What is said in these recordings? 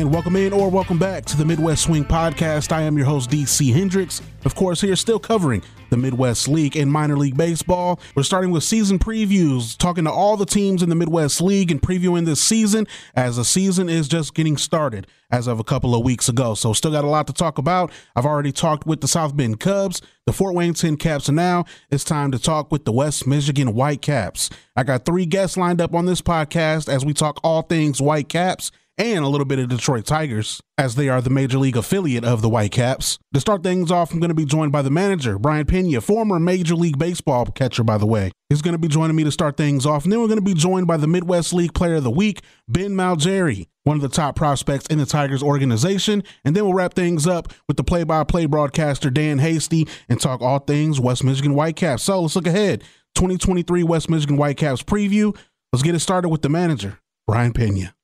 And welcome in or welcome back to the Midwest Swing Podcast. I am your host, DC Hendricks. Of course, here still covering the Midwest League and minor league baseball. We're starting with season previews, talking to all the teams in the Midwest League and previewing this season as the season is just getting started as of a couple of weeks ago. So, still got a lot to talk about. I've already talked with the South Bend Cubs, the Fort Wayne TinCaps, and now it's time to talk with the West Michigan Whitecaps. I got three guests lined up on this podcast as we talk all things Whitecaps and a little bit of Detroit Tigers, as they are the major league affiliate of the Whitecaps. To start things off, I'm going to be joined by the manager, Brayan Peña, former Major League Baseball catcher, by the way. He's going to be joining me to start things off. And then we're going to be joined by the Midwest League Player of the Week, Ben Malgeri, one of the top prospects in the Tigers organization. And then we'll wrap things up with the play by play broadcaster, Dan Hasty, and talk all things West Michigan Whitecaps. So let's look ahead. 2023 West Michigan Whitecaps preview. Let's get it started with the manager, Brayan Peña.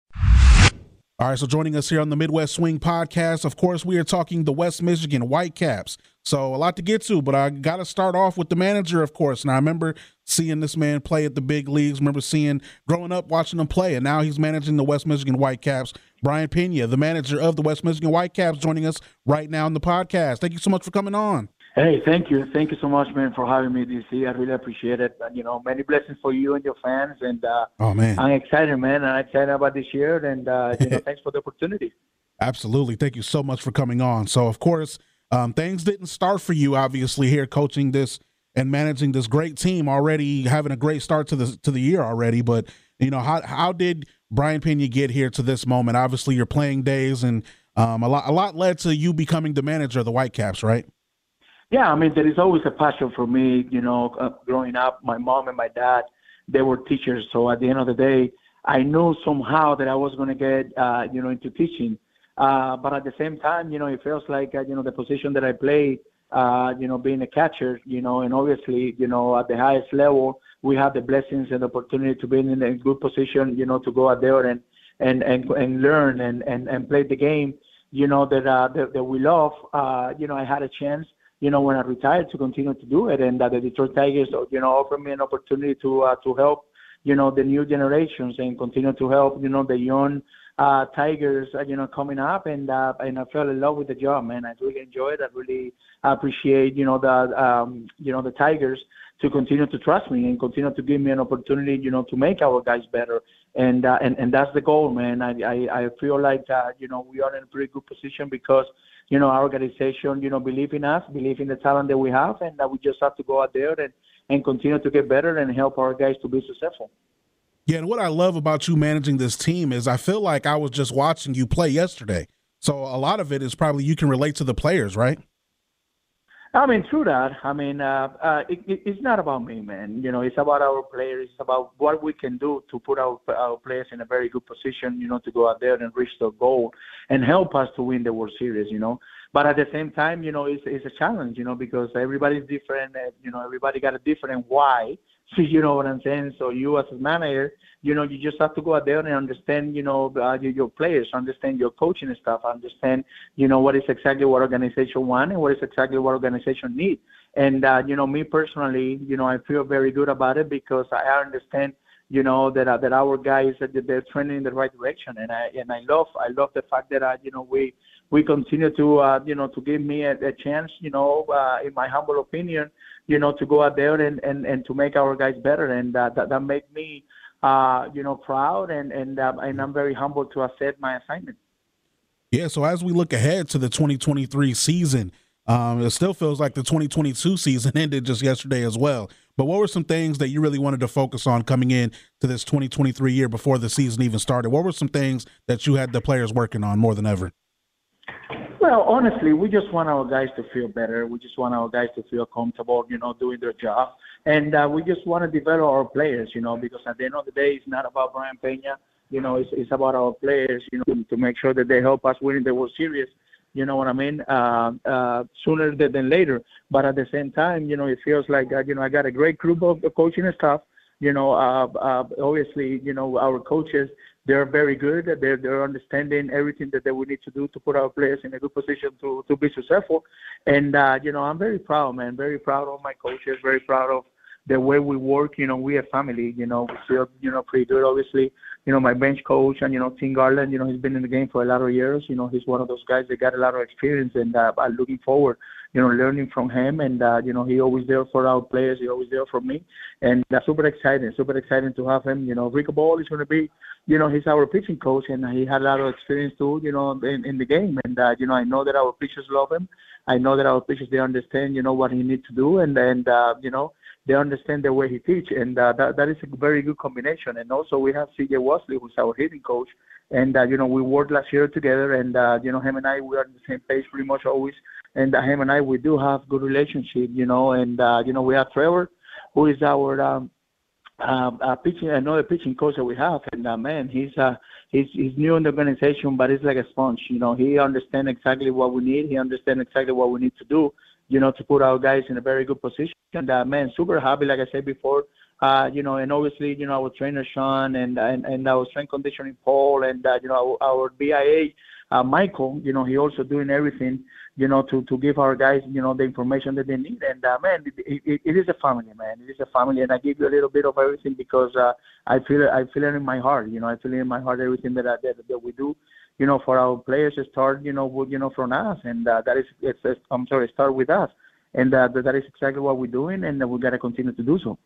All right, so joining us here on the Midwest Swing podcast, of course, we are talking the West Michigan Whitecaps. So a lot to get to, but I got to start off with the manager, of course. And I remember seeing this man play at the big leagues. Remember seeing growing up watching him play, and now he's managing the West Michigan Whitecaps. Brayan Peña, the manager of the West Michigan Whitecaps, joining us right now on the podcast. Thank you so much for coming on. Hey, thank you. Thank you so much, man, for having me, DC. I really appreciate it. And, you know, many blessings for you and your fans. And uh, oh, man. I'm excited, man. I'm excited about this year. And, uh, you know, thanks for the opportunity. Absolutely. Thank you so much for coming on. So, of course, um, things didn't start for you, obviously, here coaching this and managing this great team already, having a great start to the to the year already. But you know, how how did Brayan Peña get here to this moment? Obviously, your playing days and um, a lot a lot led to you becoming the manager of the Whitecaps, right? Yeah, I mean, there is always a passion for me. You know, uh, growing up, my mom and my dad, they were teachers. So at the end of the day, I knew somehow that I was going to get, uh, you know, into teaching. Uh, but at the same time, you know, it feels like, uh, you know, the position that I play, uh, you know, being a catcher, you know, and obviously, you know, at the highest level, we have the blessings and opportunity to be in a good position, you know, to go out there and and and, and learn and, and and play the game, you know, that uh, that, that we love. Uh, you know, I had a chance you know, when I retired to continue to do it, and that the Detroit Tigers, you know, offered me an opportunity to uh, to help, you know, the new generations and continue to help, you know, the young uh, Tigers, uh, you know, coming up, and uh, and I fell in love with the job, man. I really enjoy it. I really appreciate, you know, the um, you know the Tigers to continue to trust me and continue to give me an opportunity, you know, to make our guys better. And uh, and and that's the goal, man. I I, I feel like uh, you know we are in a pretty good position because you know, our organization, you know, believe in us, believe in the talent that we have, and that we just have to go out there and, and continue to get better and help our guys to be successful. Yeah, and what I love about you managing this team is I feel like I was just watching you play yesterday. So a lot of it is probably you can relate to the players, right? I mean, true that. I mean, uh, uh, it, it, it's not about me, man. You know, it's about our players. It's about what we can do to put our our players in a very good position. You know, to go out there and reach their goal and help us to win the World Series. You know, but at the same time, you know, it's it's a challenge. You know, because everybody's different. And, You know, everybody got a different why. So you know what I'm saying. So you as a manager, you know, you just have to go out there and understand, you know, uh, your, players, understand your coaching stuff, understand, you know, what is exactly what organization want and what is exactly what organization need. And uh, you know, me personally, you know, I feel very good about it because I understand, you know, that uh, that our guys that they're trending in the right direction, and I and I love I love the fact that uh, you know we we continue to uh, you know to give me a, a chance, you know, uh, in my humble opinion, you know, to go out there and and and to make our guys better, and uh, that that make me uh, you know, proud and and um, and I'm very humbled to accept my assignment. Yeah. So as we look ahead to the 2023 season, um, it still feels like the 2022 season ended just yesterday as well. But what were some things that you really wanted to focus on coming in to this 2023 year before the season even started? What were some things that you had the players working on more than ever? Well, honestly, we just want our guys to feel better. We just want our guys to feel comfortable, you know, doing their job. And uh, we just want to develop our players, you know, because at the end of the day, it's not about Brayan Peña. You know, it's, it's about our players, you know, to make sure that they help us win the World Series. You know what I mean? Uh, uh, sooner than later. But at the same time, you know, it feels like, uh, you know, I got a great group of coaching staff. You know, uh, uh, obviously, you know, our coaches, they're very good. They're, they're understanding everything that they will need to do to put our players in a good position to, to be successful. And, uh, you know, I'm very proud, man, very proud of my coaches, very proud of the way we work, you know, we a family, you know, we feel, you know, pretty good. Obviously, you know, my bench coach and you know Tim Garland. You know, he's been in the game for a lot of years. You know, he's one of those guys that got a lot of experience, and uh, I'm looking forward, you know, learning from him. And uh, you know, he always there for our players. He always there for me, and uh, super exciting, super exciting to have him. You know, Rico Ball is going to be, you know, he's our pitching coach, and he had a lot of experience too. You know, in, in the game, and uh, you know, I know that our pitchers love him. I know that our pitchers they understand, you know, what he needs to do, and and uh, you know they understand the way he teach, and uh, that that is a very good combination. And also we have C.J. Wesley, who's our hitting coach, and uh, you know we worked last year together, and uh, you know him and I we are on the same page pretty much always. And uh, him and I we do have good relationship, you know, and uh, you know we have Trevor, who is our um, uh, uh, pitching another pitching coach that we have, and uh, man, he's uh, he's he's new in the organization, but he's like a sponge. You know, he understands exactly what we need. He understands exactly what we need to do you know, to put our guys in a very good position. And uh, man, super happy, like I said before. Uh, you know, and obviously, you know, our trainer Sean and and, and our strength conditioning Paul and uh, you know our, our BIA uh, Michael. You know, he also doing everything. You know, to to give our guys you know the information that they need. And uh, man, it, it, it is a family, man. It is a family, and I give you a little bit of everything because uh, I feel it. I feel it in my heart. You know, I feel it in my heart everything that I, that, that we do you know, for our players to start, you know, you know, from us, and uh, that is, it's, it's, I'm sorry, start with us, and uh, that is exactly what we're doing, and we got to continue to do so.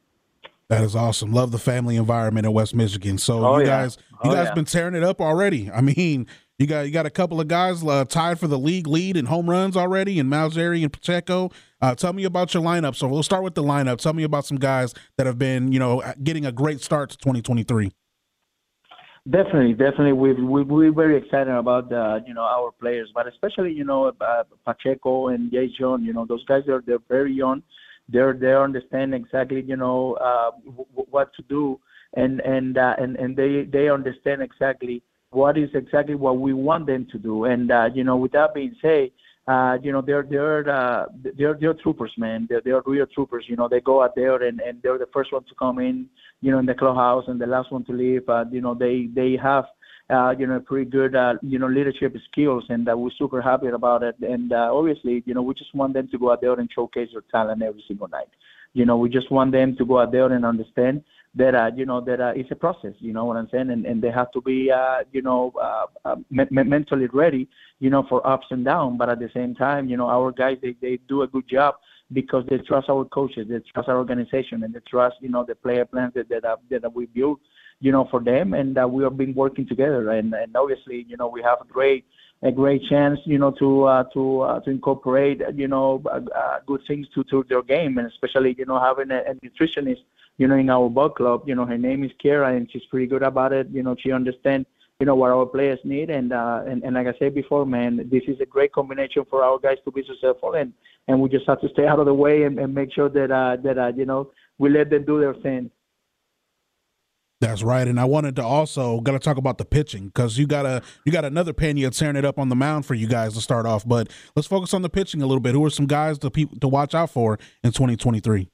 That is awesome. Love the family environment in West Michigan. So oh, you yeah. guys, you oh, guys yeah. been tearing it up already. I mean, you got you got a couple of guys uh, tied for the league lead in home runs already, and Malgeri and Pacheco. Uh, tell me about your lineup. So we'll start with the lineup. Tell me about some guys that have been, you know, getting a great start to 2023. Definitely, definitely. We we we're very excited about uh, you know our players, but especially you know uh, Pacheco and Jace Jung. You know those guys are they're very young. They're they understand exactly you know uh, w- what to do, and and uh, and and they they understand exactly what is exactly what we want them to do. And uh, you know, with that being said, uh, you know, they're they're uh, they're they're troopers, man. They're they're real troopers. You know, they go out there and and they're the first one to come in, you know, in the clubhouse and the last one to leave. Uh, you know, they they have. Uh, you know, pretty good, uh, you know, leadership skills, and uh, we're super happy about it. And uh, obviously, you know, we just want them to go out there and showcase their talent every single night. You know, we just want them to go out there and understand that uh, you know that uh, it's a process. You know what I'm saying, and and they have to be uh, you know uh, uh, me- mentally ready, you know, for ups and downs. But at the same time, you know, our guys they they do a good job because they trust our coaches, they trust our organization, and they trust you know the player plans that that, uh, that we build, you know, for them, and uh, we have been working together. And and obviously, you know, we have a great a great chance, you know, to uh, to uh, to incorporate, you know, uh, uh, good things to to their game, and especially, you know, having a, a nutritionist you know, in our ball club. You know, her name is Kara, and she's pretty good about it. You know, she understands, you know, what our players need, and uh, and and like I said before, man, this is a great combination for our guys to be successful, and and we just have to stay out of the way and, and make sure that uh, that uh, you know we let them do their thing. That's right, and I wanted to also got to talk about the pitching because you got a you got another Pena tearing it up on the mound for you guys to start off. But let's focus on the pitching a little bit. Who are some guys to people to watch out for in 2023?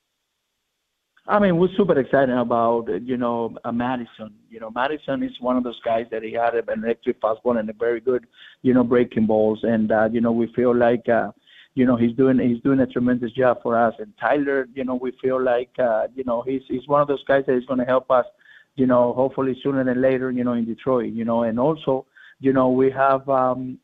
I mean, we're super excited about you know uh, Madison. You know, Madison is one of those guys that he had an electric fastball and a very good, you know, breaking balls, and uh, you know we feel like. Uh, you know he's doing he's doing a tremendous job for us and Tyler you know we feel like uh, you know he's he's one of those guys that is going to help us you know hopefully sooner than later you know in Detroit you know and also you know we have um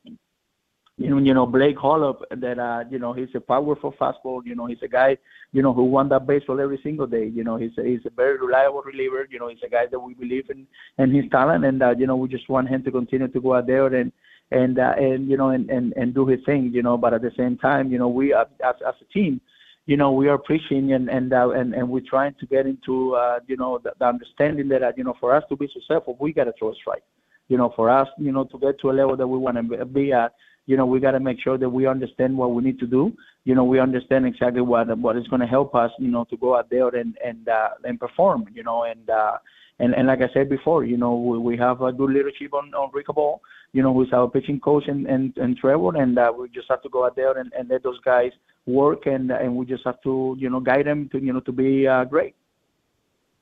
you know, Blake Holub that uh, you know he's a powerful fastball. You know, he's a guy you know who won that baseball every single day. You know, he's a, he's a very reliable reliever. You know, he's a guy that we believe in and his talent, and uh, you know we just want him to continue to go out there and and uh, and you know and, and and do his thing. You know, but at the same time, you know we uh, as as a team. You know, we are preaching and and uh, and and we're trying to get into uh, you know the, the understanding that uh, you know for us to be successful, we got to throw a strike. You know, for us, you know, to get to a level that we want to be at, you know, we got to make sure that we understand what we need to do. You know, we understand exactly what what is going to help us, you know, to go out there and and uh, and perform. You know, and uh, and and like I said before, you know, we, we have a good leadership on on Rico Ball, you know, who's our pitching coach and and, and Trevor, and uh, we just have to go out there and, and let those guys work, and and we just have to you know guide them to you know to be uh, great.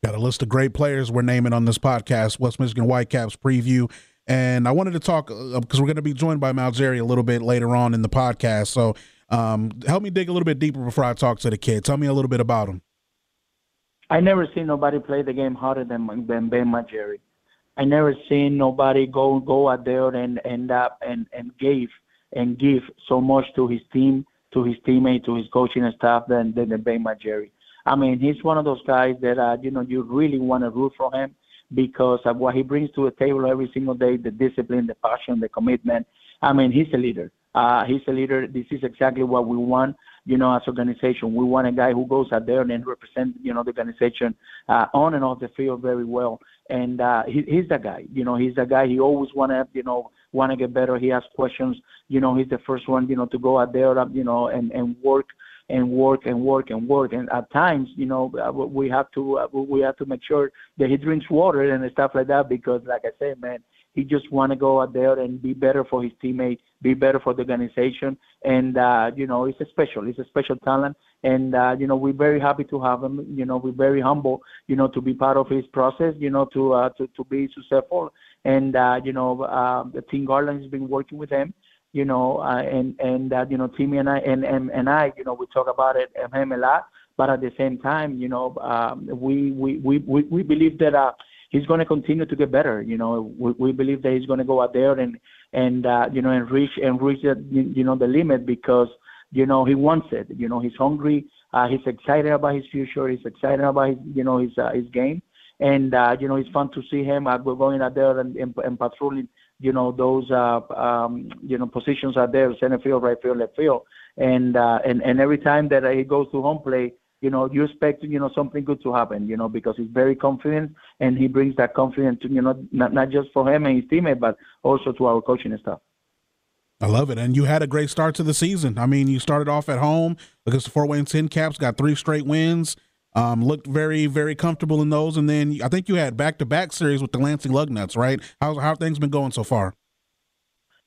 Got a list of great players we're naming on this podcast, West Michigan Whitecaps preview. And I wanted to talk because uh, we're going to be joined by Malgeri a little bit later on in the podcast. So um, help me dig a little bit deeper before I talk to the kid. Tell me a little bit about him. I never seen nobody play the game harder than than Ben Malgeri. I never seen nobody go go out there and end up and and give and give so much to his team, to his teammate, to his coaching staff than than Ben Malgeri. I mean, he's one of those guys that uh, you know you really want to root for him because of what he brings to the table every single day, the discipline, the passion, the commitment. I mean, he's a leader. Uh, he's a leader. This is exactly what we want, you know, as organization. We want a guy who goes out there and represent, you know, the organization uh, on and off the field very well. And uh, he, he's the guy. You know, he's the guy. He always want to, you know, want to get better. He asks questions. You know, he's the first one, you know, to go out there, you know, and and work and work and work and work. And at times, you know, uh, we have to uh, we have to make sure that he drinks water and stuff like that because, like I said, man, he just want to go out there and be better for his teammates, be better for the organization, and uh, you know, it's a special, it's a special talent, and uh, you know, we're very happy to have him. You know, we're very humble, you know, to be part of his process, you know, to uh, to to be successful, and uh, you know, uh, the team Garland has been working with him you know, uh, and and uh, you know, Timmy and I and, and and I, you know, we talk about it him a lot, but at the same time, you know, um, we, we we we we believe that uh, he's going to continue to get better. You know, we, we believe that he's going to go out there and and uh, you know and reach and reach the, you know the limit because you know he wants it. You know, he's hungry. Uh, he's excited about his future. He's excited about his you know his uh, his game. And uh, you know it's fun to see him uh, going out there and, and, and patrolling you know those uh, um, you know positions are there, center field, right field, left field, and uh, and and every time that he goes to home play, you know you expect you know something good to happen, you know because he's very confident and he brings that confidence to you know not not just for him and his teammate, but also to our coaching staff. I love it. And you had a great start to the season. I mean, you started off at home against the Fort Wayne TinCaps, got three straight wins. Um, looked very, very comfortable in those, and then I think you had back-to-back series with the Lansing Lugnuts, right? How how things been going so far?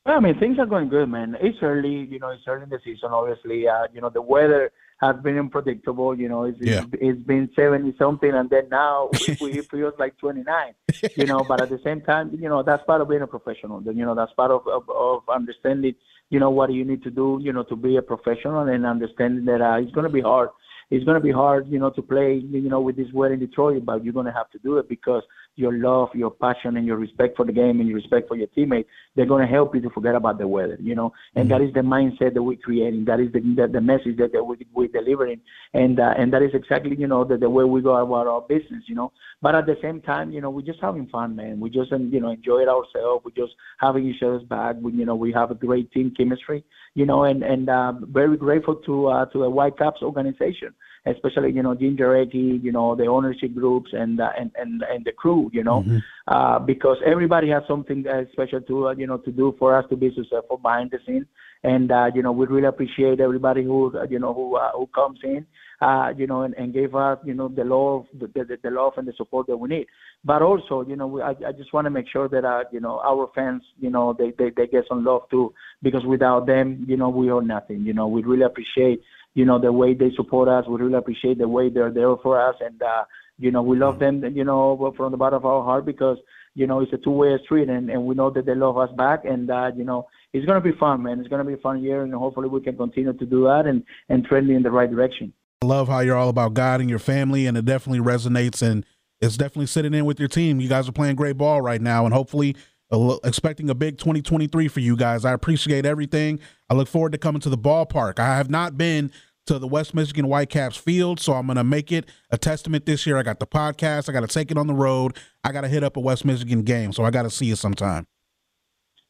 Well, I mean, things are going good, man. It's early, you know. It's early in the season, obviously. Uh, you know, the weather has been unpredictable. You know, it's yeah. it's, it's been seventy something, and then now it feels like twenty nine. You know, but at the same time, you know, that's part of being a professional. Then you know, that's part of of, of understanding. You know what you need to do. You know, to be a professional and understanding that uh, it's going to be hard it's going to be hard, you know, to play, you know, with this weather in Detroit, but you're going to have to do it because your love, your passion, and your respect for the game and your respect for your teammates, they're going to help you to forget about the weather, you know. And mm-hmm. that is the mindset that we're creating. That is the the, the message that, that we, we're delivering, and uh, and that is exactly, you know, the, the way we go about our business, you know. But at the same time, you know, we're just having fun, man. We just, you know, enjoy it ourselves. We're just having each other's back. We, you know, we have a great team chemistry, you know, and and uh, very grateful to uh, to the Whitecaps organization especially you know Ginger Eddie, you know the ownership groups and uh, and and and the crew, you know, mm-hmm. uh, because everybody has something uh, special to uh, you know to do for us to be successful behind the scenes, and uh, you know we really appreciate everybody who uh, you know who uh, who comes in, uh, you know, and, and gave us you know the love the, the the love and the support that we need. But also, you know, we, I, I just want to make sure that uh, you know our fans, you know, they, they they get some love too, because without them, you know, we are nothing. You know, we really appreciate you know, the way they support us. We really appreciate the way they're there for us. And, uh, you know, we love them, you know, from the bottom of our heart because, you know, it's a two-way street and, and we know that they love us back. And, uh, you know, it's going to be fun, man. It's going to be a fun year. And hopefully we can continue to do that and, and trending in the right direction. I love how you're all about God and your family. And it definitely resonates and it's definitely sitting in with your team. You guys are playing great ball right now. And hopefully expecting a big 2023 for you guys. I appreciate everything. I look forward to coming to the ballpark. I have not been to the West Michigan Whitecaps field, so I'm going to make it a testament this year. I got the podcast. I got to take it on the road. I got to hit up a West Michigan game, so I got to see you sometime.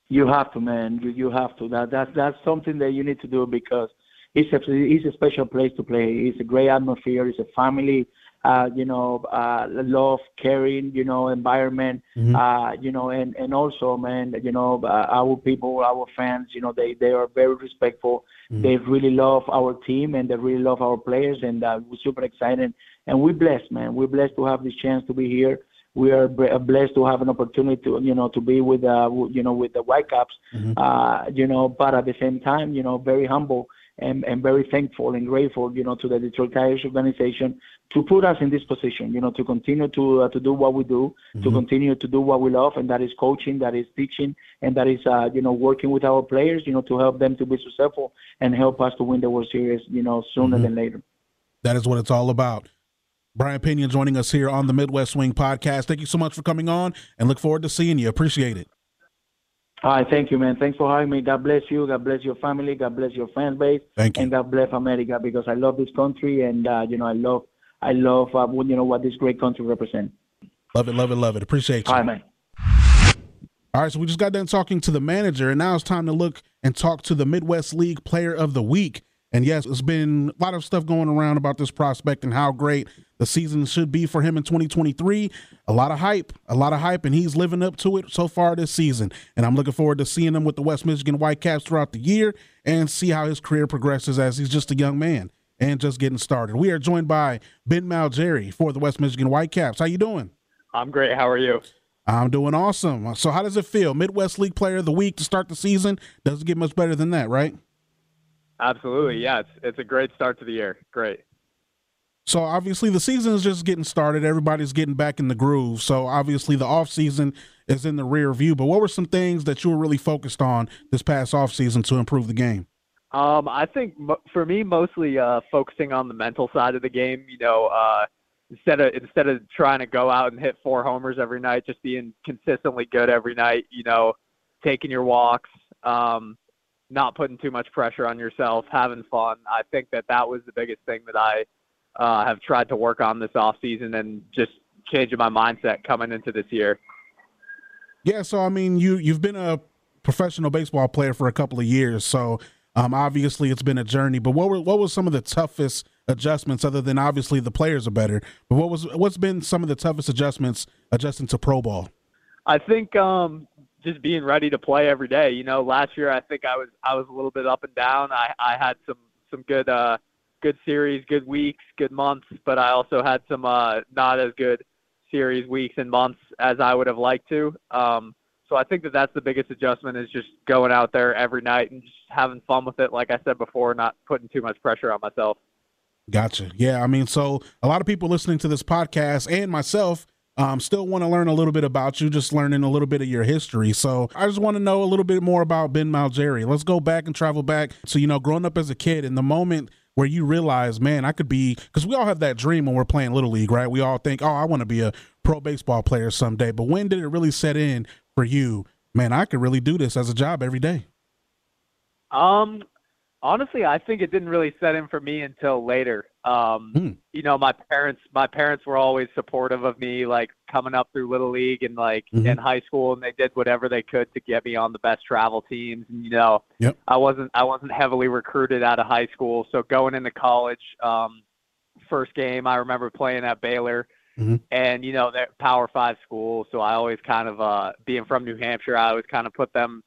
You have to, man. You you have to. That that's that's something that you need to do because it's a it's a special place to play. It's a great atmosphere. It's a family uh, you know, uh, love, caring, you know, environment, mm-hmm. uh, you know, and, and also, man, you know, uh, our people, our fans, you know, they, they are very respectful. Mm-hmm. They really love our team and they really love our players, and uh, we're super excited. And we're blessed, man. We're blessed to have this chance to be here. We are uh, blessed to have an opportunity to, you know, to be with, uh, you know, with the Whitecaps, mm-hmm. uh, you know, but at the same time, you know, very humble and, and very thankful and grateful, you know, to the Detroit Tigers organization to put us in this position, you know, to continue to uh, to do what we do, mm-hmm. to continue to do what we love, and that is coaching, that is teaching, and that is, uh, you know, working with our players, you know, to help them to be successful and help us to win the World Series, you know, sooner mm-hmm. than later. That is what it's all about. Brayan Peña joining us here on the Midwest Swing podcast. Thank you so much for coming on and look forward to seeing you. Appreciate it. All right, thank you, man. Thanks for having me. God bless you. God bless your family. God bless your fan base. Thank you. And God bless America because I love this country and uh, you know I love I love uh, you know what this great country represents. Love it, love it, love it. Appreciate you. All right, man. All right, so we just got done talking to the manager, and now it's time to look and talk to the Midwest League Player of the Week. And yes, it's been a lot of stuff going around about this prospect and how great the season should be for him in 2023. A lot of hype, a lot of hype, and he's living up to it so far this season. And I'm looking forward to seeing him with the West Michigan Whitecaps throughout the year and see how his career progresses as he's just a young man and just getting started. We are joined by Ben Malgeri for the West Michigan Whitecaps. How you doing? I'm great. How are you? I'm doing awesome. So, how does it feel? Midwest League Player of the Week to start the season doesn't get much better than that, right? Absolutely. Yeah, it's it's a great start to the year. Great. So obviously the season is just getting started. Everybody's getting back in the groove. So obviously the off season is in the rear view. But what were some things that you were really focused on this past off season to improve the game? Um, I think for me, mostly uh, focusing on the mental side of the game. You know, uh, instead of instead of trying to go out and hit four homers every night, just being consistently good every night. You know, taking your walks, um, not putting too much pressure on yourself, having fun. I think that that was the biggest thing that I uh, have tried to work on this off season and just changing my mindset coming into this year. Yeah, so I mean, you you've been a professional baseball player for a couple of years, so um, obviously it's been a journey. But what were what was some of the toughest adjustments, other than obviously the players are better? But what was what's been some of the toughest adjustments adjusting to pro ball? I think um, just being ready to play every day. You know, last year I think I was I was a little bit up and down. I I had some some good uh good series, good weeks, good months, but I also had some uh, not as good series, weeks, and months as I would have liked to. Um, so I think that that's the biggest adjustment is just going out there every night and just having fun with it. Like I said before, not putting too much pressure on myself. Gotcha. Yeah, I mean, so a lot of people listening to this podcast and myself um, still want to learn a little bit about you, just learning a little bit of your history. So I just want to know a little bit more about Ben Malgeri. Let's go back and travel back. So, you know, growing up as a kid in the moment where you realize, man, I could be because we all have that dream when we're playing little league, right? We all think, oh, I want to be a pro baseball player someday. But when did it really set in for you? Man, I could really do this as a job every day. Um, honestly, I think it didn't really set in for me until later. Um, mm. you know, my parents, my parents were always supportive of me, like coming up through little league and like mm-hmm. in high school, and they did whatever they could to get me on the best travel teams. And you know, yep. I wasn't, I wasn't heavily recruited out of high school, so going into college, um, first game I remember playing at Baylor. Mm-hmm. And you know they're Power Five school, so I always kind of uh, being from New Hampshire, I always kind of put them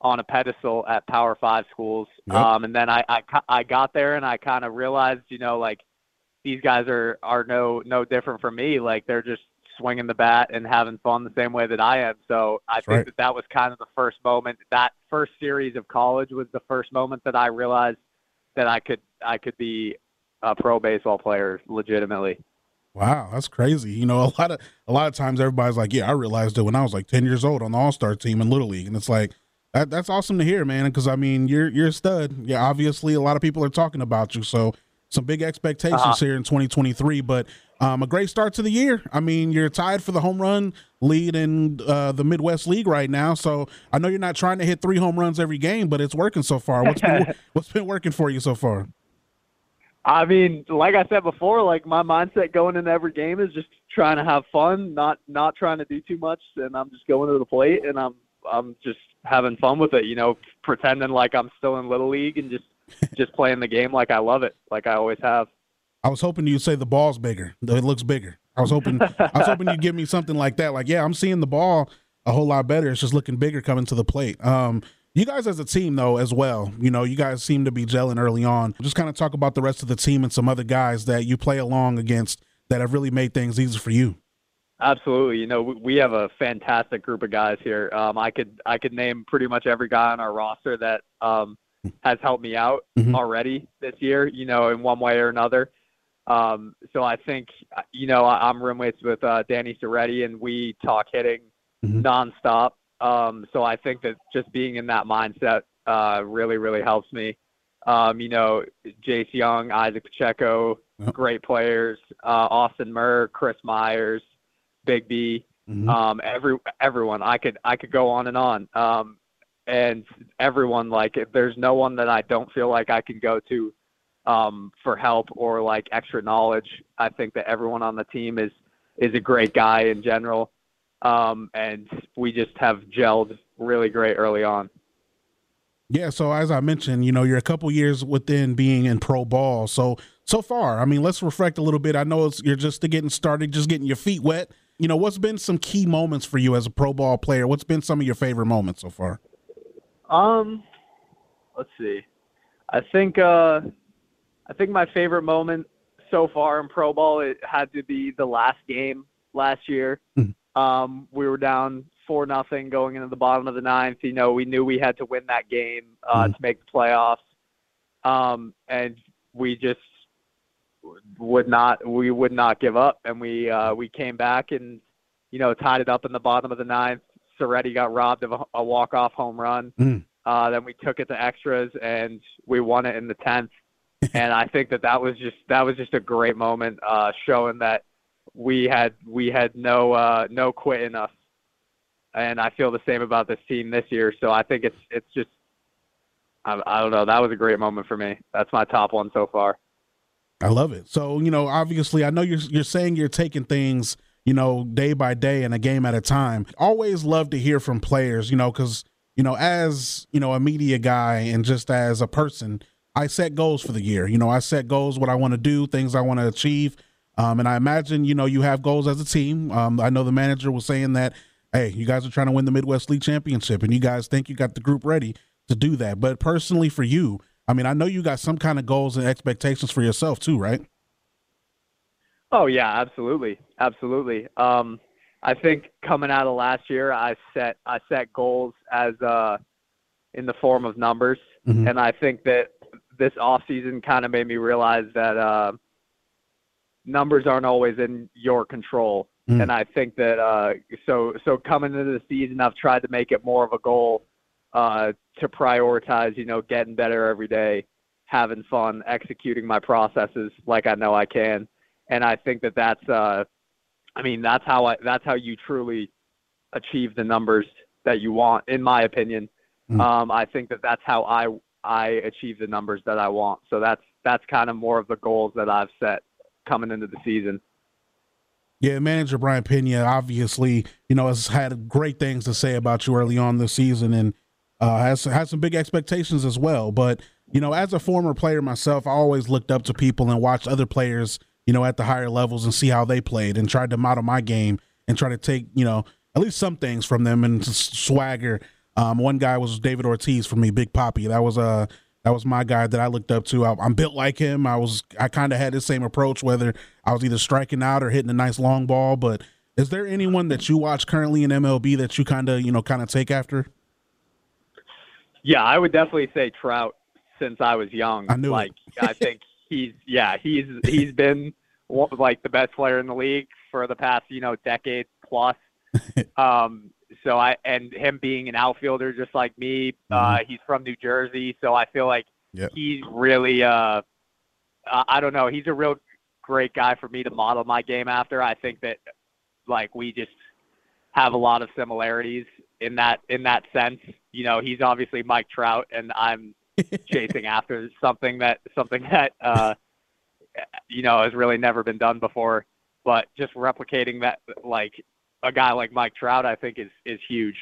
on a pedestal at Power Five schools. Yep. Um, and then I, I I got there and I kind of realized, you know, like these guys are are no no different from me. Like they're just swinging the bat and having fun the same way that I am. So I That's think right. that that was kind of the first moment. That first series of college was the first moment that I realized that I could I could be a pro baseball player legitimately. Wow, that's crazy. You know, a lot of a lot of times everybody's like, "Yeah, I realized it when I was like 10 years old on the All-Star team in Little League." And it's like that, that's awesome to hear, man. Because I mean, you're you're a stud. Yeah, obviously, a lot of people are talking about you. So some big expectations uh-huh. here in 2023. But um, a great start to the year. I mean, you're tied for the home run lead in uh, the Midwest League right now. So I know you're not trying to hit three home runs every game, but it's working so far. What's been what's been working for you so far? I mean, like I said before, like my mindset going into every game is just trying to have fun, not not trying to do too much, and I'm just going to the plate and I'm I'm just having fun with it, you know, pretending like I'm still in little league and just just playing the game like I love it, like I always have. I was hoping you'd say the ball's bigger. It looks bigger. I was hoping I was hoping you'd give me something like that. Like, yeah, I'm seeing the ball a whole lot better. It's just looking bigger coming to the plate. Um, you guys as a team though as well, you know, you guys seem to be gelling early on. Just kind of talk about the rest of the team and some other guys that you play along against that have really made things easy for you. Absolutely. You know, we have a fantastic group of guys here. Um, I could I could name pretty much every guy on our roster that um, has helped me out mm-hmm. already this year. You know, in one way or another. Um, so I think you know I'm roommates with uh, Danny Serretti, and we talk hitting mm-hmm. nonstop. Um, so I think that just being in that mindset uh, really really helps me. Um, you know, Jace Jung, Isaac Pacheco, great players, uh, Austin Murr, Chris Meyers, Big B, mm-hmm. um, every everyone. I could I could go on and on. Um, and everyone like there's no one that I don't feel like I can go to um, for help or like extra knowledge. I think that everyone on the team is is a great guy in general, um, and we just have gelled really great early on. Yeah, so as I mentioned, you know, you're a couple years within being in pro ball. So so far, I mean, let's reflect a little bit. I know you're just getting started, just getting your feet wet. You know, what's been some key moments for you as a pro ball player? What's been some of your favorite moments so far? Um, let's see. I think uh, I think my favorite moment so far in pro ball it had to be the last game last year. Mm-hmm. Um, we were down four nothing going into the bottom of the ninth. You know, we knew we had to win that game uh, mm. to make the playoffs, um, and we just would not we would not give up, and we uh, we came back and you know tied it up in the bottom of the ninth. Serretti got robbed of a, a walk off home run. Mm. Uh, then we took it to extras and we won it in the tenth. and I think that that was just that was just a great moment, uh, showing that we had we had no uh, no quit in us and I feel the same about this team this year. So I think it's it's just I, I don't know. That was a great moment for me. That's my top one so far. I love it. So you know, obviously, I know you're you're saying you're taking things you know day by day and a game at a time. Always love to hear from players. You know, because you know, as you know, a media guy and just as a person, I set goals for the year. You know, I set goals, what I want to do, things I want to achieve. Um, and I imagine, you know, you have goals as a team. Um, I know the manager was saying that hey, you guys are trying to win the Midwest League Championship, and you guys think you got the group ready to do that. But personally, for you, I mean, I know you got some kind of goals and expectations for yourself too, right? Oh yeah, absolutely, absolutely. Um, I think coming out of last year, I set I set goals as uh, in the form of numbers, mm-hmm. and I think that this off season kind of made me realize that uh, numbers aren't always in your control. Mm. And I think that uh, so so coming into the season, I've tried to make it more of a goal uh, to prioritize, you know, getting better every day, having fun, executing my processes like I know I can. And I think that that's, uh, I mean, that's how I that's how you truly achieve the numbers that you want, in my opinion. Mm. Um, I think that that's how I I achieve the numbers that I want. So that's that's kind of more of the goals that I've set coming into the season. Yeah, manager Brayan Peña obviously, you know, has had great things to say about you early on this season and uh, has has some big expectations as well. But you know, as a former player myself, I always looked up to people and watched other players, you know, at the higher levels and see how they played and tried to model my game and try to take, you know, at least some things from them and swagger. Um, one guy was David Ortiz for me, Big Papi. That was a uh, that was my guy that I looked up to. I, am built like him. I was I kind of had the same approach, whether I was either striking out or hitting a nice long ball. But is there anyone that you watch currently in MLB that you kind of you know kind of take after? Yeah, I would definitely say Trout since I was young. I knew like. I think he's yeah he's he's been like the best player in the league for the past you know decade plus. um, so I and him being an outfielder just like me, uh, mm-hmm. uh, he's from New Jersey, so I feel like yep. he's really uh, I don't know, he's a real great guy for me to model my game after. I think that like we just have a lot of similarities in that in that sense. You know, he's obviously Mike Trout, and I'm chasing after something that something that uh, you know has really never been done before. But just replicating that like a guy like Mike Trout, I think is is huge.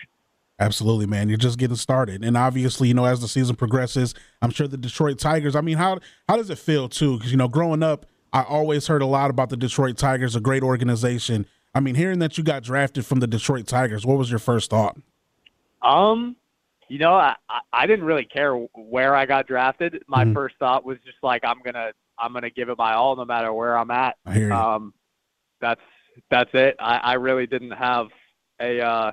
Absolutely, man. You're just getting started, and obviously, you know, as the season progresses, I'm sure the Detroit Tigers. I mean, how how does it feel too? Because you know, growing up, I always heard a lot about the Detroit Tigers, a great organization. I mean, hearing that you got drafted from the Detroit Tigers, what was your first thought? Um, you know, I I didn't really care where I got drafted. My mm-hmm. first thought was just like I'm gonna I'm gonna give it my all no matter where I'm at. I hear you. Um, that's that's it. I, I really didn't have a uh,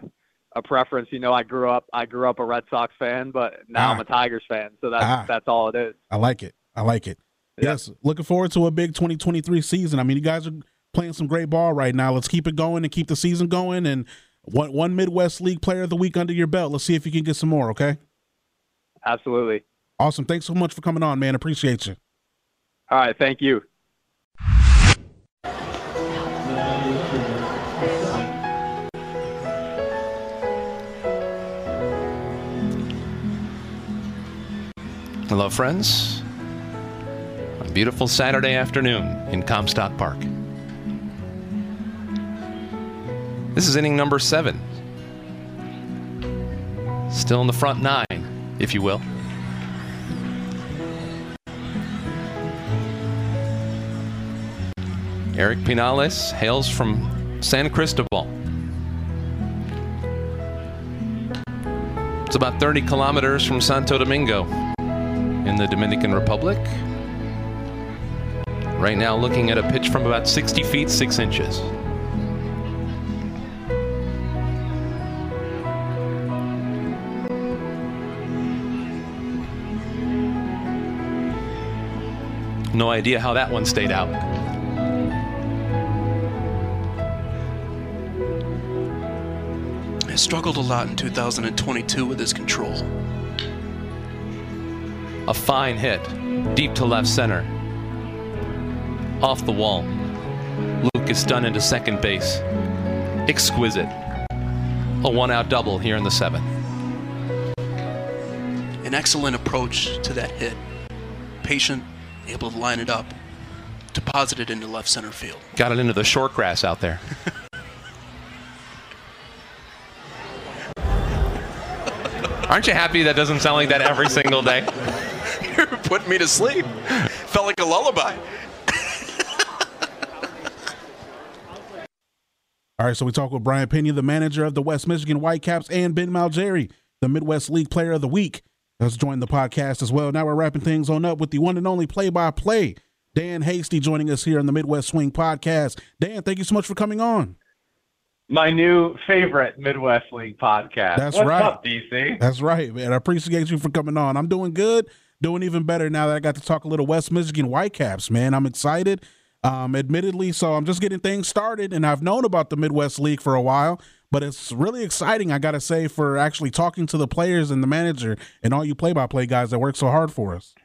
a preference. You know, I grew up I grew up a Red Sox fan, but now ah. I'm a Tigers fan. So that's ah. that's all it is. I like it. I like it. Yeah. Yes, looking forward to a big 2023 season. I mean, you guys are playing some great ball right now. Let's keep it going and keep the season going. And one one Midwest League Player of the Week under your belt. Let's see if you can get some more. Okay. Absolutely. Awesome. Thanks so much for coming on, man. Appreciate you. All right. Thank you. Hello, friends. A beautiful Saturday afternoon in Comstock Park. This is inning number seven. Still in the front nine, if you will. Eric Pinales hails from San Cristobal. It's about 30 kilometers from Santo Domingo in the Dominican Republic. Right now, looking at a pitch from about 60 feet 6 inches. No idea how that one stayed out. I struggled a lot in 2022 with his control. A fine hit, deep to left center. Off the wall. Lucas Dunn into second base. Exquisite. A one out double here in the seventh. An excellent approach to that hit. Patient, able to line it up, deposit it into left center field. Got it into the short grass out there. Aren't you happy that doesn't sound like that every single day? You're putting me to sleep. Felt like a lullaby. All right, so we talk with Brayan Peña, the manager of the West Michigan Whitecaps, and Ben Malgeri, the Midwest League Player of the Week, has joined the podcast as well. Now we're wrapping things on up with the one and only play-by-play, Dan Hasty, joining us here on the Midwest Swing Podcast. Dan, thank you so much for coming on. My new favorite Midwest League podcast. That's What's right. up, DC? That's right, man. I appreciate you for coming on. I'm doing good, doing even better now that I got to talk a little West Michigan Whitecaps, man. I'm excited. Um, admittedly, so I'm just getting things started, and I've known about the Midwest League for a while, but it's really exciting, I got to say, for actually talking to the players and the manager and all you play by play guys that work so hard for us.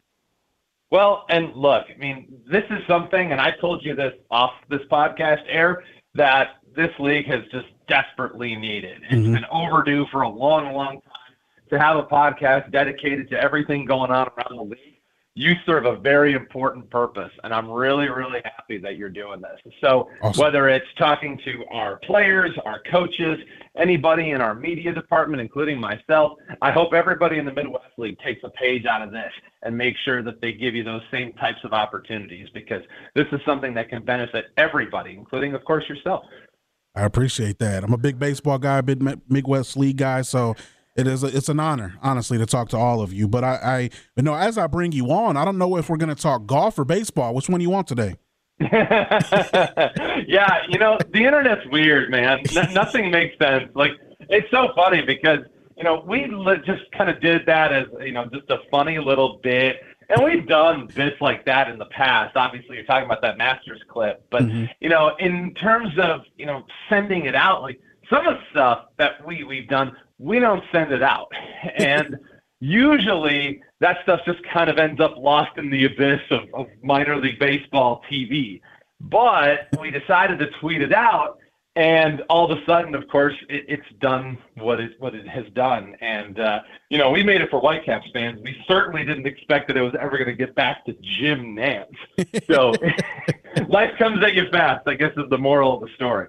Well, and look, I mean, this is something, and I told you this off this podcast air, that this league has just desperately needed. It's Mhm. been overdue for a long, long time to have a podcast dedicated to everything going on around the league. You serve a very important purpose, and I'm really, really happy that you're doing this. So, Awesome. whether it's talking to our players, our coaches, anybody in our media department, including myself, I hope everybody in the Midwest League takes a page out of this and make sure that they give you those same types of opportunities because this is something that can benefit everybody, including, of course, yourself. I appreciate that. I'm a big baseball guy, big Midwest League guy, so it is a, it's an honor, honestly, to talk to all of you. But I, I you know, as I bring you on, I don't know if we're going to talk golf or baseball. Which one do you want today? yeah, you know, the internet's weird, man. N- nothing makes sense. Like, it's so funny because, you know, we li- just kind of did that as, you know, just a funny little bit. And we've done bits like that in the past. Obviously, you're talking about that Masters clip. But, Mhm. you know, in terms of, you know, sending it out, like some of the stuff that we, we've done, we don't send it out. And usually that stuff just kind of ends up lost in the abyss of, of minor league baseball TV. But we decided to tweet it out, and all of a sudden, of course, it, it's done what it what it has done. And uh, you know, we made it for Whitecaps fans. We certainly didn't expect that it was ever going to get back to Jim Nantz. So life comes at you fast. I guess is the moral of the story.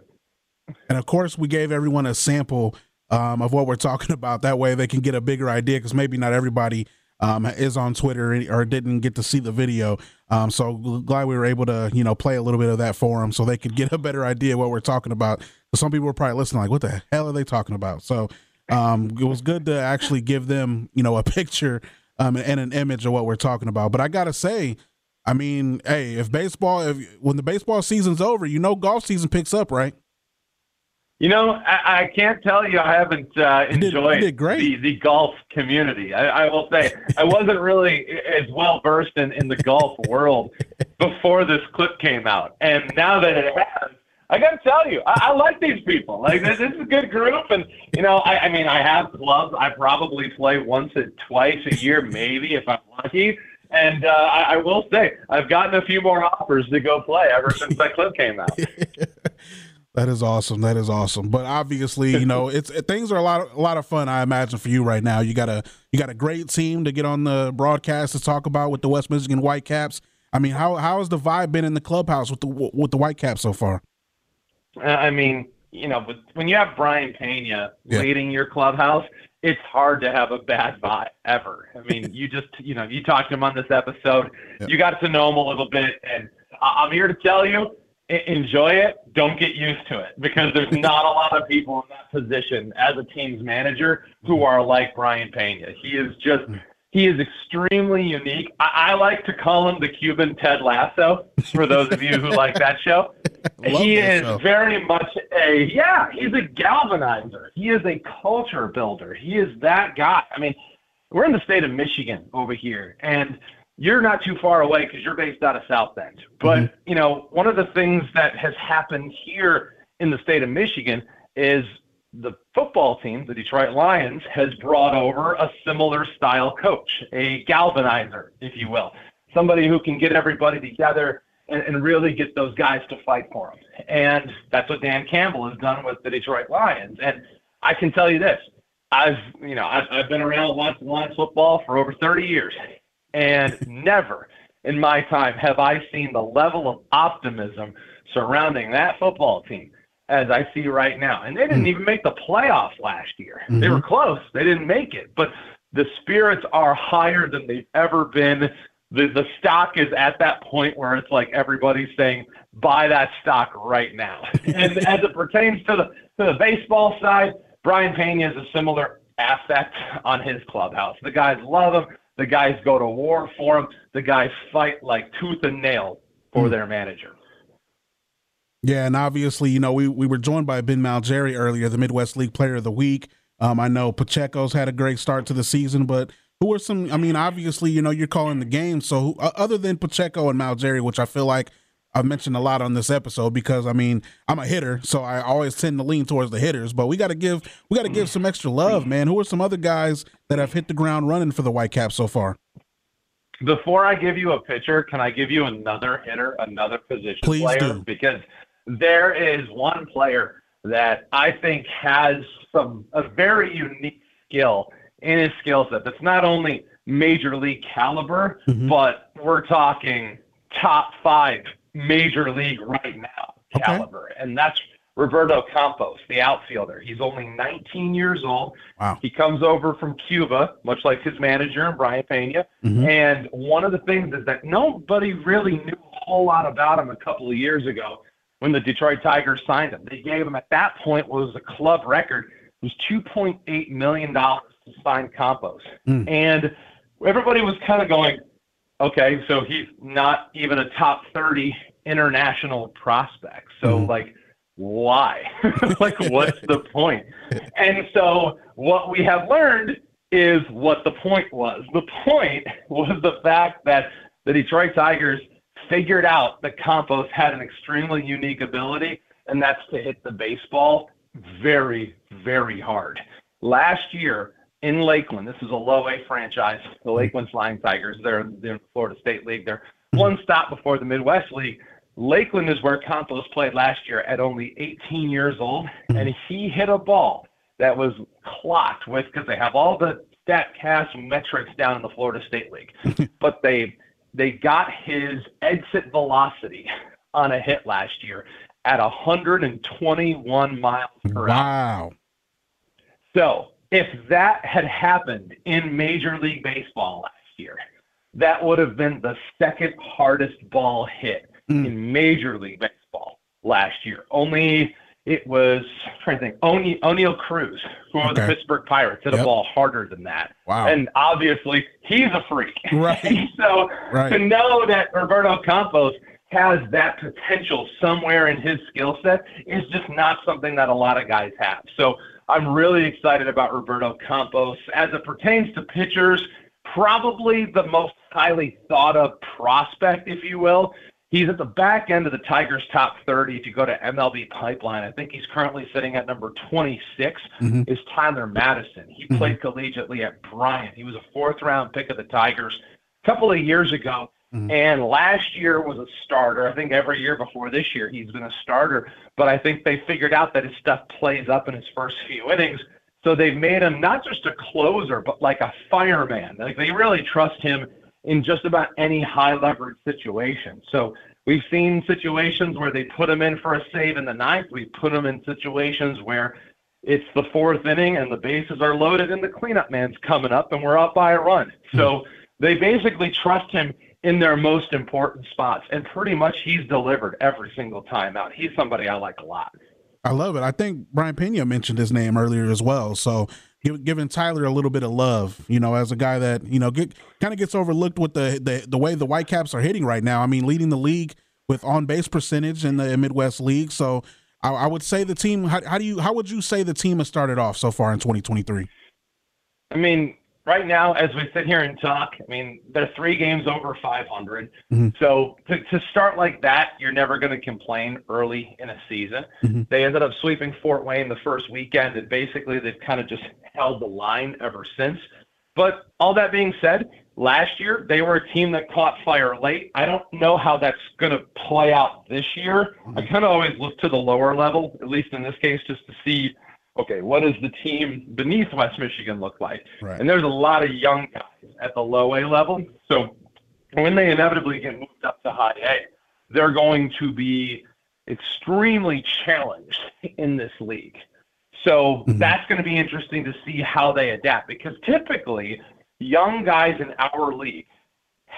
And of course, we gave everyone a sample um, of what we're talking about. That way, they can get a bigger idea because maybe not everybody um, is on Twitter or didn't get to see the video. Um, so glad we were able to, you know, play a little bit of that for them so they could get a better idea what we're talking about. So some people were probably listening, like, "What the hell are they talking about?" So um, it was good to actually give them, you know, a picture um, and an image of what we're talking about. But I gotta say. I mean, hey, if baseball, if when the baseball season's over, you know, golf season picks up, right? You know, I, I can't tell you I haven't uh, did- enjoyed did great. The, the golf community. I, I will say I wasn't really as well versed in, in the golf world before this clip came out, and now that it has, I got to tell you, I, I like these people. Like this, this is a good group, and you know, I, I mean, I have clubs. I probably play once or twice a year, maybe if I'm lucky. And uh, I, I will say, I've gotten a few more offers to go play ever since that clip came out. That is awesome. That is awesome. But obviously, you know, it's it, things are a lot of, a lot of fun. I imagine for you right now. You got a you got a great team to get on the broadcast to talk about with the West Michigan Whitecaps. I mean, how how has the vibe been in the clubhouse with the with the Whitecaps so far? Uh, I mean, you know, when you have Brayan Peña yeah. leading your clubhouse, it's hard to have a bad vibe ever. I mean, you just, you know, you talked to him on this episode, yeah. you got to know him a little bit, and I'm here to tell you, enjoy it. Don't get used to it because there's not a lot of people in that position as a team's manager who are like Brayan Peña. He is just he is extremely unique. I, I, like to call him the Cuban Ted Lasso. For those of you who like that show, he is show. very much a yeah. He's a galvanizer. He is a culture builder. He is that guy. I mean, we're in the state of Michigan over here, and you're not too far away because you're based out of South Bend. But mm-hmm. you know, one of the things that has happened here in the state of Michigan is the football team, the Detroit Lions, has brought over a similar style coach, a galvanizer, if you will, somebody who can get everybody together and, and really get those guys to fight for them. And that's what Dan Campbell has done with the Detroit Lions. And I can tell you this: I've you know I've, I've been around Lions football for over 30 years, and never in my time have I seen the level of optimism surrounding that football team as I see right now. And they didn't mm. even make the playoffs last year. Mm-hmm. They were close. They didn't make it. But the spirits are higher than they've ever been. The the stock is at that point where it's like everybody's saying, buy that stock right now. and as it pertains to the to the baseball side, Brayan Peña is a similar aspect on his clubhouse. The guys love him. The guys go to war for him. The guys fight like tooth and nail for mm. their manager. Yeah, and obviously, you know, we, we were joined by Ben Malgeri earlier, the Midwest League Player of the Week. Um, I know Pacheco's had a great start to the season, but who are some? I mean, obviously, you know, you're calling the game. So, who, other than Pacheco and Malgeri, which I feel like I've mentioned a lot on this episode, because I mean, I'm a hitter, so I always tend to lean towards the hitters. But we got to give we got to give some extra love, man. Who are some other guys that have hit the ground running for the Whitecaps so far? Before I give you a pitcher, can I give you another hitter, another position Please player? Do. Because there is one player that I think has some a very unique skill in his skill set that's not only major league caliber, mm-hmm. but we're talking top five major league right now okay. caliber. And that's Roberto Campos, the outfielder. He's only 19 years old. Wow. He comes over from Cuba, much like his manager and Brayan Peña. Mm-hmm. And one of the things is that nobody really knew a whole lot about him a couple of years ago when the Detroit Tigers signed him. They gave him at that point what was a club record it was 2.8 million dollars to sign Campos, mm. and everybody was kind of going, okay, so he's not even a top 30 international prospect. So mm. like why? like what's the point? And so what we have learned is what the point was. The point was the fact that the Detroit Tigers figured out that Campos had an extremely unique ability, and that's to hit the baseball very, very hard. Last year in Lakeland, this is a low A franchise, the Lakeland Flying Tigers. They're, they're in the Florida State League. They're mm-hmm. one stop before the Midwest League. Lakeland is where Campos played last year at only 18 years old, mm-hmm. and he hit a ball that was clocked with because they have all the StatCast metrics down in the Florida State League, but they they got his exit velocity on a hit last year at 121 miles per wow. hour. Wow. So if that had happened in Major League Baseball last year, that would have been the second hardest ball hit mm. in Major League Baseball last year. Only it was I'm trying to think Oneil, Cruz from okay. the Pittsburgh Pirates hit yep. a ball harder than that. Wow! And obviously he's a freak. Right. so right. to know that Roberto Campos has that potential somewhere in his skill set is just not something that a lot of guys have. So I'm really excited about Roberto Campos as it pertains to pitchers. Probably the most highly thought of prospect, if you will, He's at the back end of the Tigers' top 30. If you go to MLB Pipeline, I think he's currently sitting at number 26. Mm-hmm. Is Tyler Mattison? He mm-hmm. played collegiately at Bryant. He was a fourth round pick of the Tigers. A couple of years ago, Mm-hmm. And last year was a starter. I think every year before this year he's been a starter. But I think they figured out that his stuff plays up in his first few innings. So they've made him not just a closer, but like a fireman. Like they really trust him in just about any high leverage situation. So we've seen situations where they put him in for a save in the ninth. We put him in situations where it's the fourth inning and the bases are loaded and the cleanup man's coming up and we're up by a run. So they basically trust him in their most important spots. And pretty much he's delivered every single time out. He's somebody I like a lot. I love it. I think Brayan Peña mentioned his name earlier as well. So giving Tyler a little bit of love, you know, as a guy that you know get, kind of gets overlooked with the, the the way the Whitecaps are hitting right now. I mean, leading the league with on base percentage in the Midwest League. So I, I would say the team. How, how do you how would you say the team has started off so far in 2023? I mean, right now, as we sit here and talk, I mean, they're three games over 500. Mm-hmm. So to, to start like that, you're never going to complain early in a season. Mm-hmm. They ended up sweeping Fort Wayne the first weekend, and basically they've kind of just held the line ever since. But all that being said, last year they were a team that caught fire late. I don't know how that's going to play out this year. Mm-hmm. I kind of always look to the lower level, at least in this case, just to see – okay, what does the team beneath West Michigan look like? Right. And there's a lot of young guys at the low A level. So when they inevitably get moved up to high A, they're going to be extremely challenged in this league. So mm-hmm. that's going to be interesting to see how they adapt because typically young guys in our league,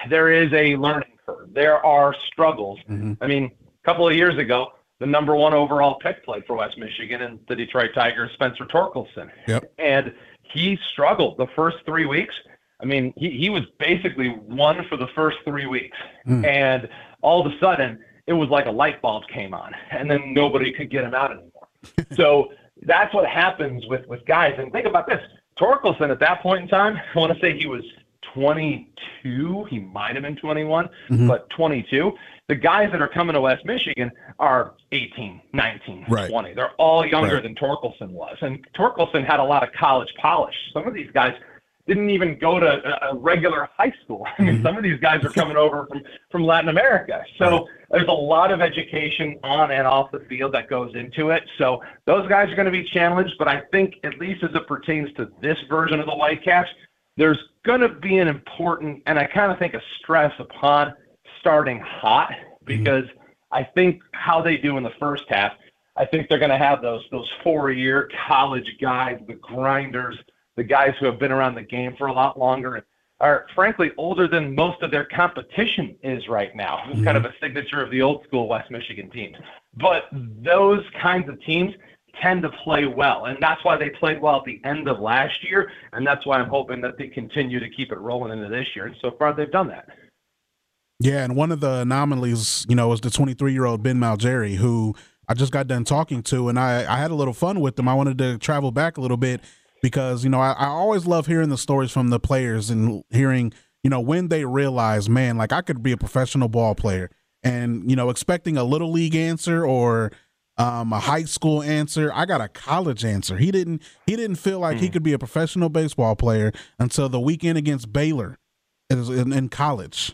there is a learning curve. There are struggles. Mm-hmm. I mean, a couple of years ago, the number one overall pick played for West Michigan and the Detroit Tigers, Spencer Torkelson. Yep. And he struggled the first three weeks. I mean, he, he was basically one for the first three weeks. Mm. And all of a sudden, it was like a light bulb came on, and then nobody could get him out anymore. so that's what happens with, with guys. And think about this Torkelson at that point in time, I want to say he was 22. He might have been 21, mm-hmm. but 22 the guys that are coming to West Michigan are 18, 19, right. 20. They're all younger right. than Torkelson was. And Torkelson had a lot of college polish. Some of these guys didn't even go to a regular high school. I mean, mm-hmm. some of these guys are coming over from, from Latin America. So right. there's a lot of education on and off the field that goes into it. So those guys are going to be challenged. But I think, at least as it pertains to this version of the Whitecaps, there's going to be an important, and I kind of think a stress upon starting hot mm-hmm. because mm-hmm. I think how they do in the first half, I think they're going to have those those four year college guys, the grinders, the guys who have been around the game for a lot longer and are frankly older than most of their competition is right now. It's mm-hmm. kind of a signature of the old school West Michigan teams. But those kinds of teams tend to play well, and that's why they played well at the end of last year, and that's why I'm hoping that they continue to keep it rolling into this year. And so far, they've done that. Yeah, and one of the anomalies, you know, was the 23 year old Ben Malgeri, who I just got done talking to, and I, I had a little fun with him. I wanted to travel back a little bit because, you know, I, I always love hearing the stories from the players and hearing, you know, when they realize, man, like I could be a professional ball player and, you know, expecting a little league answer or um, a high school answer. I got a college answer. He didn't he didn't feel like mm. he hmm. could be a professional baseball player until the weekend against Baylor in, in college.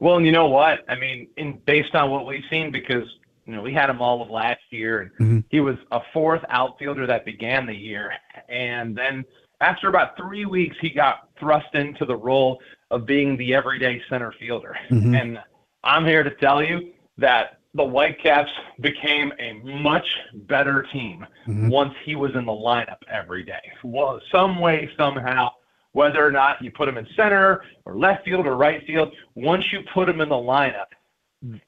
Well, and you know what? I mean, in based on what we've seen, because you know we had him all of last year, and mm-hmm. he was a fourth outfielder that began the year, and then after about three weeks, he got thrust into the role of being the everyday center fielder. Mm-hmm. And I'm here to tell you that the Whitecaps became a much better team mm-hmm. once he was in the lineup every day. Well, some way, somehow, whether or not you put him in center or left field or right field, once you put him in the lineup,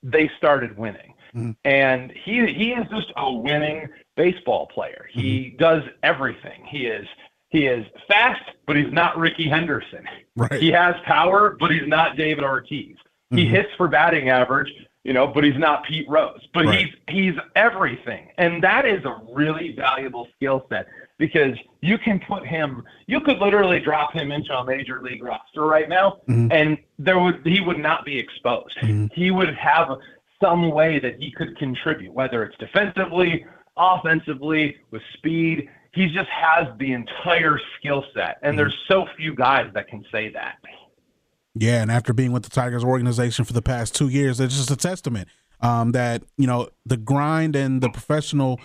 they started winning. Mm-hmm. And he he is just a winning baseball player. Mm-hmm. He does everything. He is he is fast, but he's not Rickey Henderson. Right. He has power, but he's not David Ortiz. Mm-hmm. He hits for batting average, you know, but he's not Pete Rose. But right. he's he's everything. And that is a really valuable skill set because you can put him you could literally drop him into a major league roster right now mm-hmm. and there would he would not be exposed mm-hmm. he would have some way that he could contribute whether it's defensively offensively with speed he just has the entire skill set and mm-hmm. there's so few guys that can say that Yeah, and after being with the Tigers organization for the past two years, it's just a testament um, that you know the grind and the professional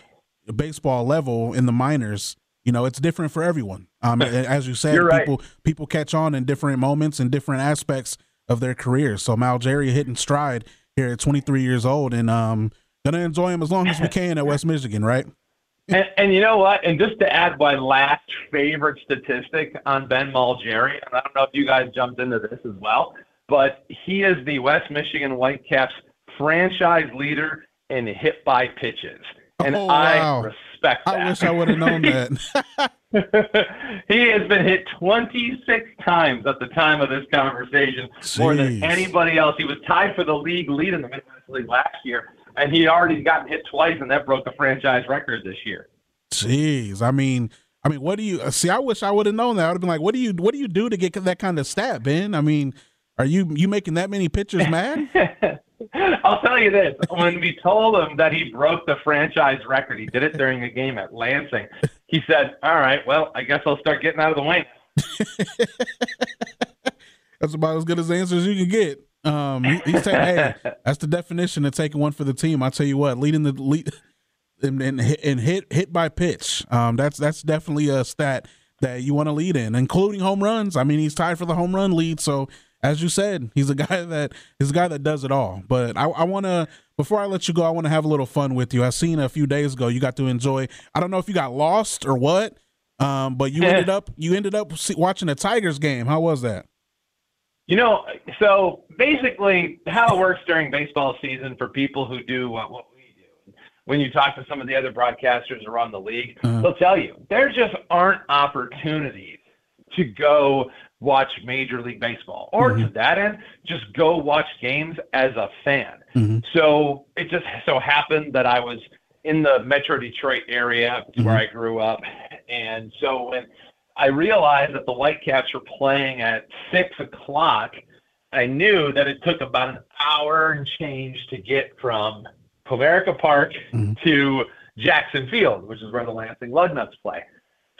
baseball level in the minors. You know, it's different for everyone. Um, as you said, right. people people catch on in different moments and different aspects of their careers. So Malgeria hitting stride here at 23 years old, and um, gonna enjoy him as long as we can at West Michigan, right? And, and, you know what? And just to add my last favorite statistic on Ben Malgeri, and I don't know if you guys jumped into this as well, but he is the West Michigan Whitecaps franchise leader in hit by pitches. And Oh, wow. I respect that. I wish I would have known that. he has been hit 26 times at the time of this conversation, more than anybody else. He was tied for the league lead in the Midwest League last year, and he already gotten hit twice, and that broke the franchise record this year. Jeez, I mean, I mean, what do you see? I wish I would have known that. I would have been like, what do you, what do you do to get that kind of stat, Ben? I mean, are you you making that many pitchers mad? I'll tell you this: when we told him that he broke the franchise record, he did it during a game at Lansing. He said, "All right, well, I guess I'll start getting out of the way." That's about as good as answer as you can get. Um, he, he's saying, hey, that's the definition of taking one for the team. I tell you what, leading the lead and, and, hit- and hit hit by pitch. Um, that's that's definitely a stat that you want to lead in, including home runs. I mean, he's tied for the home run lead. So as you said, he's a guy that he's a guy that does it all. But I, I want to before I let you go, I want to have a little fun with you. I seen a few days ago you got to enjoy. I don't know if you got lost or what, um, but you ended up you ended up watching a Tigers game. How was that? You know, so basically, how it works during baseball season for people who do what, what we do, when you talk to some of the other broadcasters around the league, Uh-huh. they'll tell you there just aren't opportunities to go watch Major League Baseball, or to that end, just go watch games as a fan. Mhm. So it just so happened that I was in the Metro Detroit area where I grew up, and so when I realized that the Whitecaps were playing at six o'clock. I knew that it took about an hour and change to get from Comerica Park Mhm. to Jackson Field, which is where the Lansing Lugnuts play.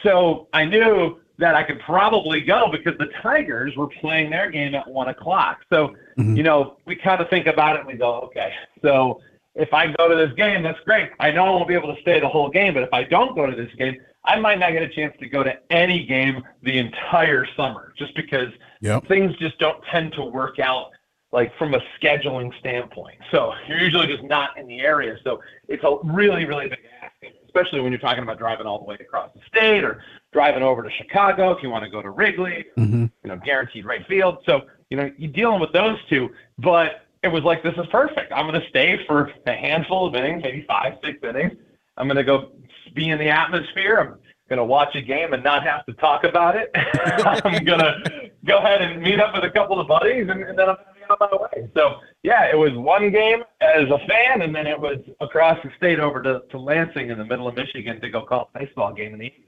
So I knew that I could probably go because the Tigers were playing their game at one o'clock. So, Mhm. you know, we kind of think about it and we go, okay, so if I go to this game, that's great. I know I won't be able to stay the whole game, but if I don't go to this game, I might not get a chance to go to any game the entire summer just because Yep. things just don't tend to work out like from a scheduling standpoint. So you're usually just not in the area. So it's a really, really big ask, especially when you're talking about driving all the way across the state or driving over to Chicago if you want to go to Wrigley, hmm you know, guaranteed right field. So, you know, you're dealing with those two, but it was like, this is perfect. I'm going to stay for a handful of innings, maybe five, six innings. I'm going to go be in the atmosphere. I'm going to watch a game and not have to talk about it. I'm going to go ahead and meet up with a couple of buddies and, and then I'm going to be on my way. So, yeah, it was one game as a fan, and then it was across the state over to, to Lansing in the middle of Michigan to go call a baseball game in the evening.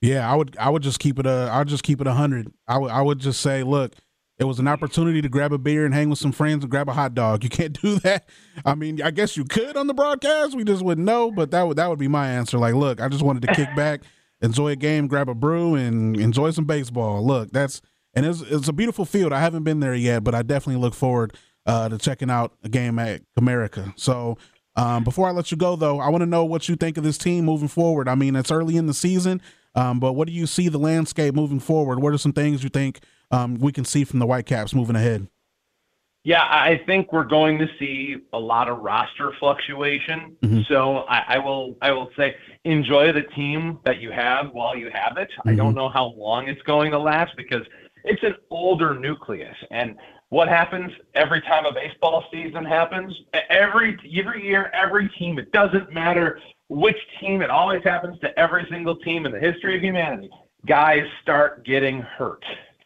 Yeah, I would I would just keep it a I would just keep it a hundred. I would I would just say, look, it was an opportunity to grab a beer and hang with some friends and grab a hot dog. You can't do that. I mean, I guess you could on the broadcast. We just wouldn't know, but that would that would be my answer. Like, look, I just wanted to kick back, enjoy a game, grab a brew, and enjoy some baseball. Look, that's and it's it's a beautiful field. I haven't been there yet, but I definitely look forward uh, to checking out a game at Comerica. So. Um, before I let you go, though, I want to know what you think of this team moving forward. I mean, it's early in the season, um, but what do you see the landscape moving forward? What are some things you think um, we can see from the Whitecaps moving ahead? Yeah, I think we're going to see a lot of roster fluctuation. Mhm. So I, I will I will say enjoy the team that you have while you have it. I Mhm. don't know how long it's going to last because it's an older nucleus. And what happens every time a baseball season happens? Every every year, every team, it doesn't matter which team, it always happens to every single team in the history of humanity. Guys start getting hurt.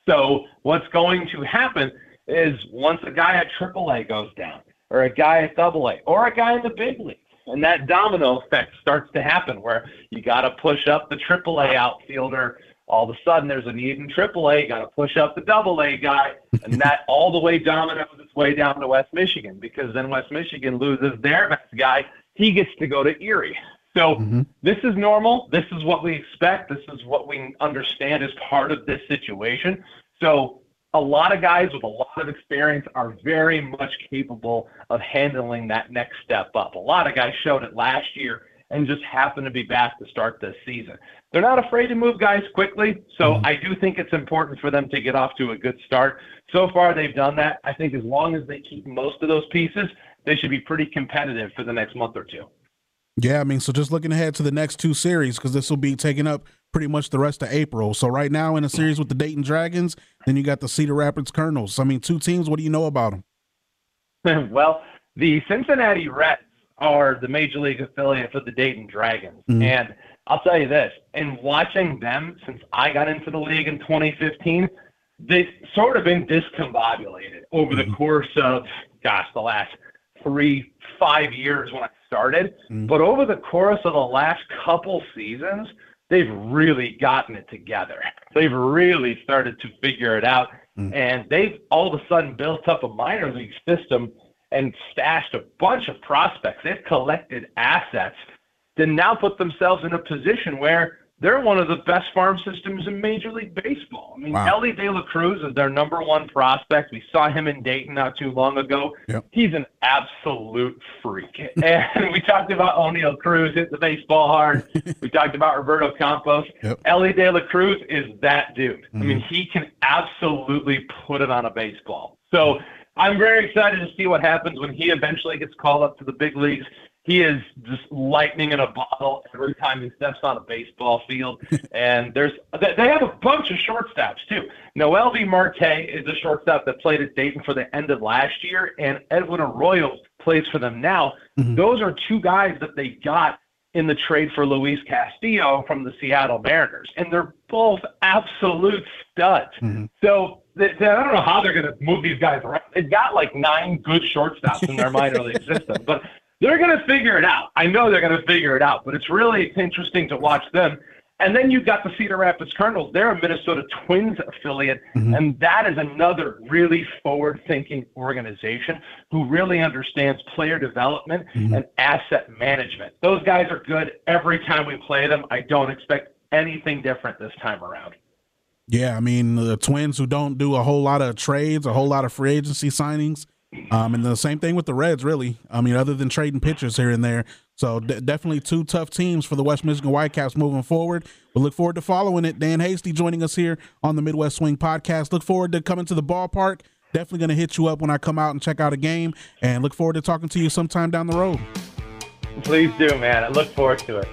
So what's going to happen is once a guy at AAA goes down, or a guy at AA, or a guy in the big leagues, and that domino effect starts to happen where you got to push up the AAA outfielder. All of a sudden, there's a need in AAA. You got to push up the AA guy, and that all the way dominoes its way down to West Michigan because then West Michigan loses their best guy. He gets to go to Erie. So Mhm. this is normal. This is what we expect. This is what we understand as part of this situation. So a lot of guys with a lot of experience are very much capable of handling that next step up. A lot of guys showed it last year and just happened to be back to start this season. They're not afraid to move guys quickly, so mm-hmm. I do think it's important for them to get off to a good start. So far, they've done that. I think as long as they keep most of those pieces, they should be pretty competitive for the next month or two. Yeah, I mean, so just looking ahead to the next two series because this will be taking up pretty much the rest of April. So right now in a series with the Dayton Dragons, then you got the Cedar Rapids Kernels. I mean, two teams. What do you know about them? well, the Cincinnati Reds are the major league affiliate for the Dayton Dragons, mm-hmm. and I'll tell you this: in watching them since I got into the league in 2015, they've sort of been discombobulated over mm-hmm. the course of, gosh, the last three, five years when I started. Mm-hmm. But over the course of the last couple seasons, they've really gotten it together. They've really started to figure it out. Mm-hmm. And they've all of a sudden built up a minor league system and stashed a bunch of prospects. They've collected assets to now put themselves in a position where they're one of the best farm systems in Major League Baseball. I mean, wow. Elly De La Cruz is their number one prospect. We saw him in Dayton not too long ago. Yep. He's an absolute freak. and we talked about Oneil Cruz hit the baseball hard. we talked about Roberto Campos. Yep. Elly De La Cruz is that dude. Mm-hmm. I mean, he can absolutely put it on a baseball. So I'm very excited to see what happens when he eventually gets called up to the big leagues he is just lightning in a bottle every time he steps on a baseball field. and there's they have a bunch of shortstops too. Noelvi Marte is a shortstop that played at Dayton for the end of last year, and Edwin Arroyo plays for them now. Mm-hmm. Those are two guys that they got in the trade for Luis Castillo from the Seattle Mariners, and they're both absolute studs. Mm-hmm. So they, they, I don't know how they're going to move these guys around. They've got like nine good shortstops in their minor league system, but they're going to figure it out. I know they're going to figure it out, but it's really interesting to watch them. And then you've got the Cedar Rapids Kernels. They're a Minnesota Twins affiliate, mm-hmm. and that is another really forward-thinking organization who really understands player development mm-hmm. and asset management. Those guys are good every time we play them. I don't expect anything different this time around. Yeah, I mean the Twins who don't do a whole lot of trades, a whole lot of free agency signings um, and the same thing with the Reds, really. I mean, other than trading pitchers here and there. So definitely two tough teams for the West Michigan Whitecaps moving forward. We look forward to following it. Dan Hasty joining us here on the Midwest Swing podcast. Look forward to coming to the ballpark. Definitely going to hit you up when I come out and check out a game. And look forward to talking to you sometime down the road. Please do, man. I look forward to it.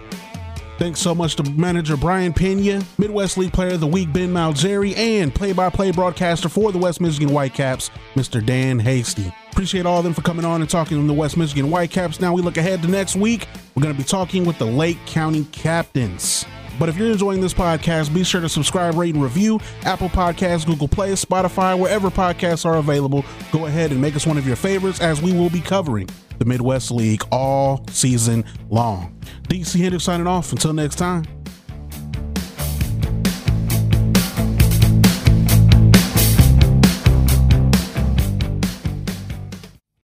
Thanks so much to manager Brayan Peña, Midwest League Player of the Week Ben Malgeri, and play-by-play broadcaster for the West Michigan Whitecaps, Mr. Dan Hasty. Appreciate all of them for coming on and talking on the West Michigan Whitecaps. Now we look ahead to next week. We're going to be talking with the Lake County Captains. But if you're enjoying this podcast, be sure to subscribe, rate, and review Apple Podcasts, Google Play, Spotify, wherever podcasts are available. Go ahead and make us one of your favorites as we will be covering the Midwest League all season long. DC Hendricks signing off. Until next time.